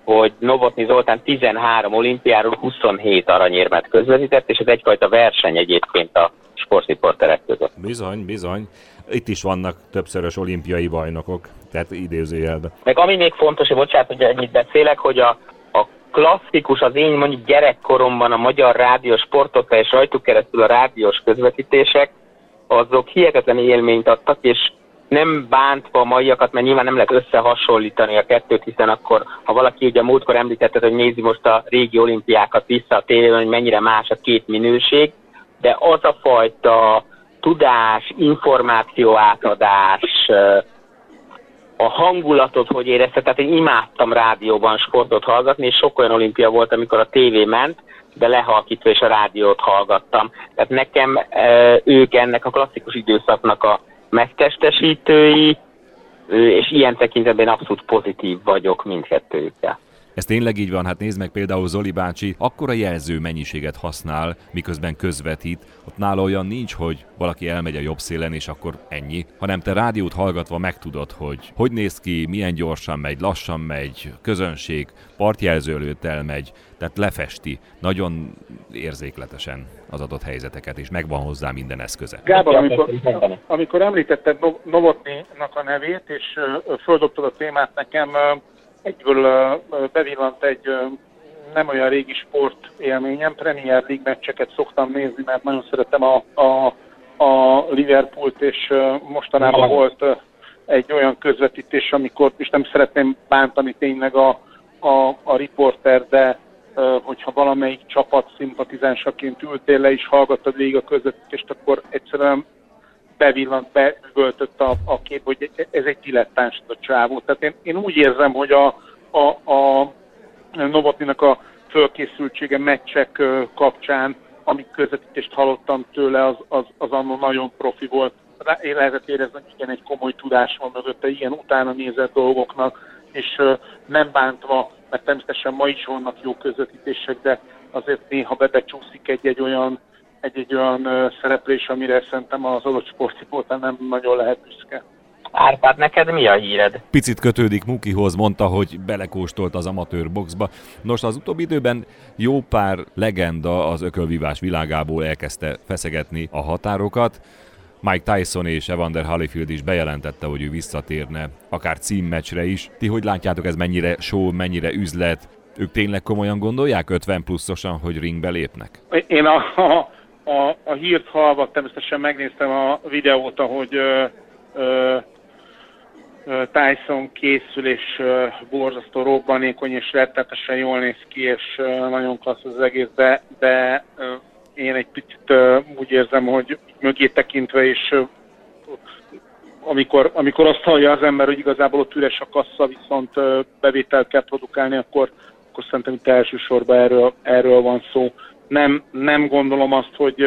hogy Novotny Zoltán 13 olimpiáról 27 aranyérmet közvetített, és ez egyfajta verseny egyébként a sportriporterek között. Bizony, bizony. Itt is vannak többszörös olimpiai bajnokok, tehát idézőjelben. Meg ami még fontos, hogy bocsánat, hogy ennyit beszélek, hogy a, klasszikus, az én mondjuk gyerekkoromban a magyar rádiós sportok és rajtuk keresztül a rádiós közvetítések, azok hihetetlen élményt adtak, és nem bántva a maiakat, mert nyilván nem lehet összehasonlítani a kettőt, hiszen akkor, ha valaki ugye múltkor említette, hogy nézi most a régi olimpiákat vissza a tévében, hogy mennyire más a két minőség, de az a fajta tudás, információ átadás, a hangulatot, hogy érezte, tehát én imádtam rádióban sportot hallgatni, és sok olyan olimpia volt, amikor a tévé ment, de lehalkítva és a rádiót hallgattam. Tehát nekem ők ennek a klasszikus időszaknak a megtestesítői, és ilyen tekintetben abszolút pozitív vagyok mindkettőjükkel. Ez tényleg így van, hát nézd meg például Zoli bácsi, akkora jelző mennyiséget használ, miközben közvetít, ott nála olyan nincs, hogy valaki elmegy a jobb szélen, és akkor ennyi, hanem te rádiót hallgatva megtudod, hogy hogy néz ki, milyen gyorsan megy, lassan megy, közönség, partjelző előtt elmegy, tehát lefesti nagyon érzékletesen az adott helyzeteket, és megvan hozzá minden eszköze. Gábor, amikor, amikor említetted Novotny-nak a nevét, és földobtad a témát nekem, egyből bevillant egy nem olyan régi sport élményem, Premier League meccseket szoktam nézni, mert nagyon szeretem a, a, a Liverpoolt, és mostanában volt egy olyan közvetítés, amikor, és nem szeretném bántani tényleg a, a, a riporter, de hogyha valamelyik csapat szimpatizánsaként ültél le és hallgattad végig a közvetítést, akkor egyszerűen bevillant, beüvöltött a, a kép, hogy ez egy dilettáns a csávó. Tehát én, én úgy érzem, hogy a, a, a Novotninak a fölkészültsége meccsek kapcsán, amik közvetítést hallottam tőle, az, az, az annól nagyon profi volt. Én lehetett érezni, hogy igen, egy komoly tudás van mögötte, ilyen utána nézett dolgoknak, és nem bántva, mert természetesen ma is vannak jó közvetítések, de azért néha bebecsúszik egy-egy olyan egy-egy olyan szereplés, amire szerintem az adott sportcipótán nem nagyon lehet büszke. Árpád, neked mi a híred? Picit kötődik Mukihoz, mondta, hogy belekóstolt az amatőr boxba. Nos, az utóbbi időben jó pár legenda az ökölvívás világából elkezdte feszegetni a határokat. Mike Tyson és Evander Holyfield is bejelentette, hogy ő visszatérne, akár címmeccsre is. Ti hogy látjátok, ez mennyire show, mennyire üzlet? Ők tényleg komolyan gondolják 50 pluszosan, hogy ringbe lépnek? Én a, a a, a hírt hallva természetesen megnéztem a videót, ahogy ö, ö, Tyson készül, és borzasztó robbanékony, és rettetesen jól néz ki, és nagyon klassz az egész, de, de én egy picit úgy érzem, hogy mögé tekintve, és amikor, amikor azt hallja az ember, hogy igazából ott üres a kassa, viszont bevételt kell produkálni, akkor, akkor szerintem itt elsősorban erről, erről van szó. Nem, nem gondolom azt, hogy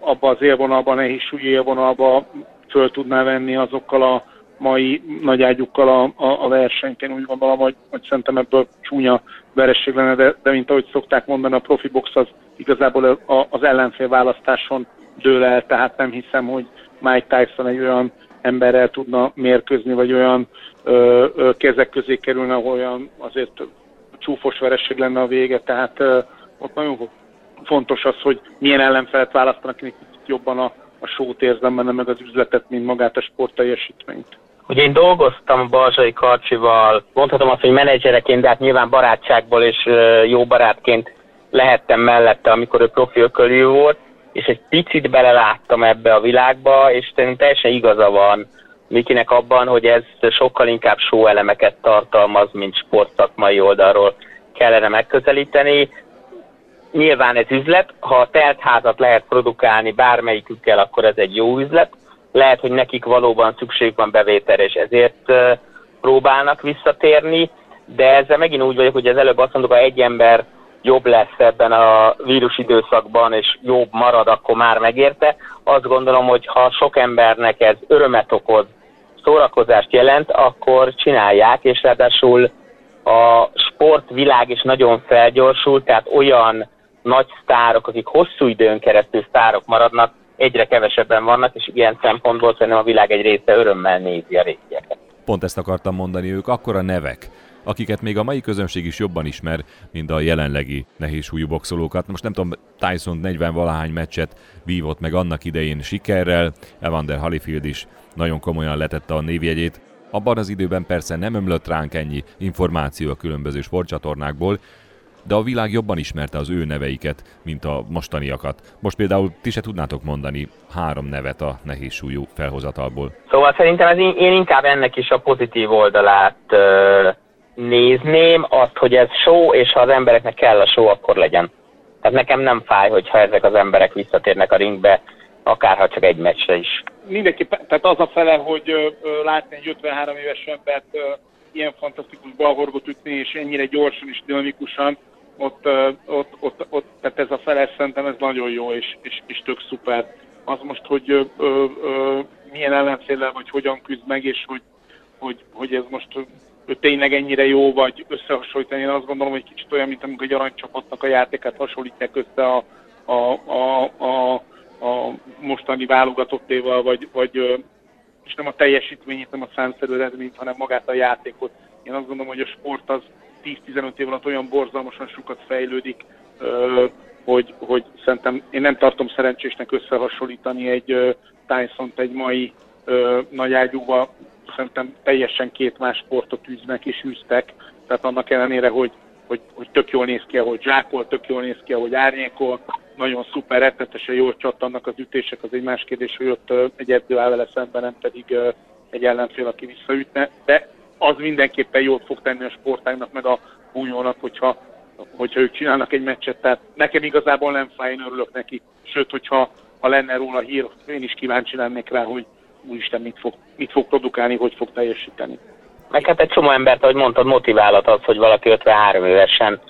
abba az élvonalban, nehéz súlyi élvonalba föl tudná venni azokkal a mai nagyágyukkal a, a, a versenyt. Én úgy gondolom, hogy, hogy szerintem ebből csúnya veresség lenne, de, de mint ahogy szokták mondani, a profi box az igazából a, az ellenfél választáson dől el, tehát nem hiszem, hogy Mike Tyson egy olyan emberrel tudna mérkőzni, vagy olyan ö, ö, kezek közé kerülne, ahol olyan azért csúfos veresség lenne a vége, tehát ö, ott nagyon fontos az, hogy milyen ellenfelet választanak, jobban a, a sót érzem benne, meg az üzletet, mint magát a sportteljesítményt. Ugye én dolgoztam Balzsai Karcsival, mondhatom azt, hogy menedzsereként, de hát nyilván barátságból és jó barátként lehettem mellette, amikor ő profi ökölő volt, és egy picit beleláttam ebbe a világba, és teljesen igaza van Mikinek abban, hogy ez sokkal inkább show elemeket tartalmaz, mint sportszakmai oldalról kellene megközelíteni. Nyilván ez üzlet, ha a teltházat lehet produkálni bármelyikükkel, akkor ez egy jó üzlet. Lehet, hogy nekik valóban szükség van bevételre, és ezért próbálnak visszatérni, de ezzel megint úgy vagyok, hogy az előbb azt mondok, ha egy ember jobb lesz ebben a vírus időszakban, és jobb marad, akkor már megérte. Azt gondolom, hogy ha sok embernek ez örömet okoz, szórakozást jelent, akkor csinálják, és ráadásul a sportvilág is nagyon felgyorsult, tehát olyan nagy sztárok, akik hosszú időn keresztül sztárok maradnak, egyre kevesebben vannak, és ilyen szempontból szerintem a világ egy része örömmel nézi a régieket. Pont ezt akartam mondani, ők akkora nevek, akiket még a mai közönség is jobban ismer, mint a jelenlegi nehézsúlyú boxolókat. Most nem tudom, Tyson 40 valahány meccset vívott meg annak idején sikerrel, Evander Holyfield is nagyon komolyan letette a névjegyét. Abban az időben persze nem ömlött ránk ennyi információ a különböző sportcsatornákból, de a világ jobban ismerte az ő neveiket, mint a mostaniakat. Most például ti se tudnátok mondani három nevet a nehéz súlyú felhozatalból. Szóval szerintem ez, én inkább ennek is a pozitív oldalát ö, nézném, azt, hogy ez show, és ha az embereknek kell a show, akkor legyen. Tehát nekem nem fáj, hogyha ezek az emberek visszatérnek a ringbe, akárha csak egy meccsre is. Mindenki, tehát az a fele, hogy látni egy 53 éves embert ö, ilyen fantasztikus balhorgot ütni, és ennyire gyorsan és dinamikusan, ott, ott, ott, ott tehát ez a fele szerintem ez nagyon jó, és, és, és tök szuper. Az most, hogy ö, ö, milyen ellenféllel vagy hogyan küzd meg, és hogy, hogy, hogy ez most tényleg ennyire jó, vagy összehasonlítani. Én azt gondolom, hogy kicsit olyan, mint amikor egy aranycsapatnak a játékát hasonlítják össze a, a, a, a, a mostani válogatottéval, vagy, vagy és nem a teljesítményét, nem a számszerű eredményt, hanem magát a játékot. Én azt gondolom, hogy a sport az 10-15 év alatt olyan borzalmasan sokat fejlődik, hogy, hogy szerintem én nem tartom szerencsésnek összehasonlítani egy tyson egy mai nagy ágyúba, szerintem teljesen két más sportot űznek és űztek, tehát annak ellenére, hogy, hogy, hogy tök jól néz ki, ahogy zsákol, tök jól néz ki, ahogy árnyékol, nagyon szuper, rettetesen jól csattannak az ütések, az egy más kérdés, hogy ott egy edző áll vele szemben, nem pedig egy ellenfél, aki visszaütne, de az mindenképpen jót fog tenni a sportágnak, meg a bújónak, hogyha, hogyha ők csinálnak egy meccset. Tehát nekem igazából nem fáj, én örülök neki. Sőt, hogyha ha lenne róla hír, én is kíváncsi lennék rá, hogy úristen mit fog, mit fog produkálni, hogy fog teljesíteni. Meg hát egy csomó embert, ahogy mondtad, motiválat az, hogy valaki 53 évesen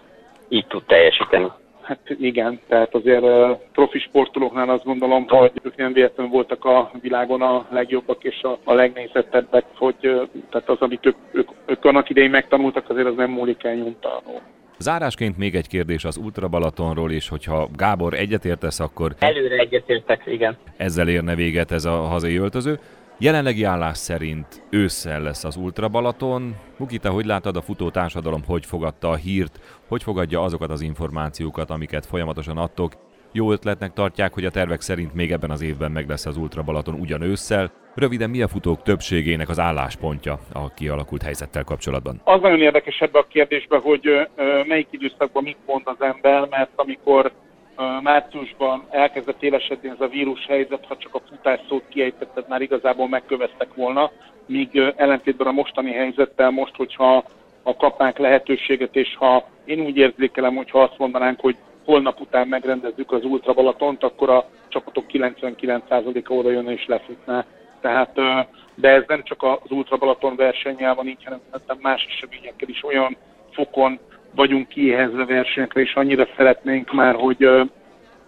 így tud teljesíteni. Hát igen, tehát azért uh, profi sportolóknál azt gondolom, hogy ők nem véletlenül voltak a világon a legjobbak és a, a legnézettebbek, hogy uh, tehát az, amit ők, ők, ők annak idején megtanultak, azért az nem múlik el nyomtalanul. Zárásként még egy kérdés az Ultra Balatonról, és hogyha Gábor egyetértesz, akkor... Előre egyetértek, igen. Ezzel érne véget ez a hazai öltöző. Jelenlegi állás szerint ősszel lesz az Ultra Balaton. Mukita, hogy látod a futó társadalom, hogy fogadta a hírt, hogy fogadja azokat az információkat, amiket folyamatosan adtok? Jó ötletnek tartják, hogy a tervek szerint még ebben az évben meg lesz az Ultra Balaton ugyan ősszel. Röviden mi a futók többségének az álláspontja a kialakult helyzettel kapcsolatban? Az nagyon érdekes ebbe a kérdésbe, hogy melyik időszakban mit mond az ember, mert amikor márciusban elkezdett élesedni ez a vírus helyzet, ha csak a futás szót kiejtetted, már igazából megköveztek volna, míg ellentétben a mostani helyzettel most, hogyha ha kapnánk lehetőséget, és ha én úgy érzékelem, hogyha azt mondanánk, hogy holnap után megrendezzük az Ultra Balatont, akkor a csapatok 99%-a oda jönne és lefutná. Tehát, de ez nem csak az Ultra Balaton versennyel van így, hanem más eseményekkel is olyan fokon vagyunk kiéhezve versenyekre, és annyira szeretnénk már, hogy uh,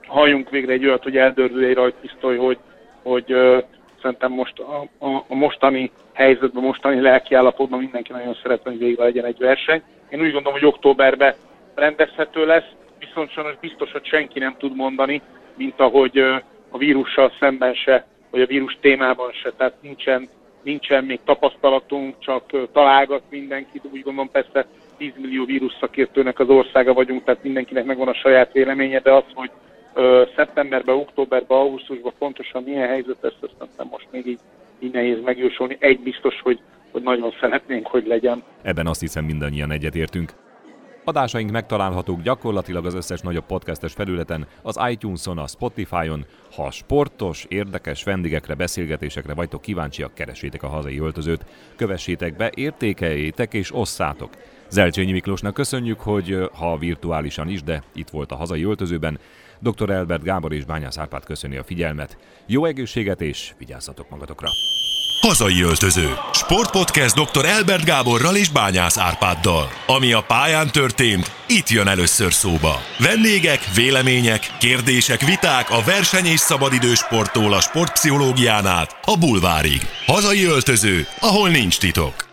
halljunk végre egy olyat, hogy eldördül egy rajtpisztoly, hogy, hogy uh, szerintem most a, a, a mostani helyzetben, mostani lelki állapotban mindenki nagyon szeretne, hogy végre legyen egy verseny. Én úgy gondolom, hogy októberben rendezhető lesz, viszont sajnos biztos, hogy senki nem tud mondani, mint ahogy uh, a vírussal szemben se, vagy a vírus témában se, tehát nincsen, nincsen még tapasztalatunk, csak találgat mindenki, úgy gondolom persze 10 millió vírus szakértőnek az országa vagyunk, tehát mindenkinek megvan a saját véleménye, de az, hogy ö, szeptemberben, októberben, augusztusban pontosan milyen helyzet lesz, ezt nem most még így, így nehéz megjósolni. Egy biztos, hogy, hogy nagyon szeretnénk, hogy legyen. Ebben azt hiszem mindannyian egyetértünk. Adásaink megtalálhatók gyakorlatilag az összes nagyobb podcastes felületen, az iTunes-on, a Spotify-on. Ha sportos, érdekes vendégekre, beszélgetésekre vagytok kíváncsiak, keresétek a hazai öltözőt, kövessétek be, értékeljétek és osszátok. Zelcsényi Miklósnak köszönjük, hogy ha virtuálisan is, de itt volt a hazai öltözőben. Dr. Elbert Gábor és Bányász Árpád köszöni a figyelmet. Jó egészséget és vigyázzatok magatokra! Hazai öltöző. Sportpodcast dr. Elbert Gáborral és Bányász Árpáddal. Ami a pályán történt, itt jön először szóba. Vendégek, vélemények, kérdések, viták a verseny és szabadidősporttól a sportpszichológián át a bulvárig. Hazai öltöző, ahol nincs titok.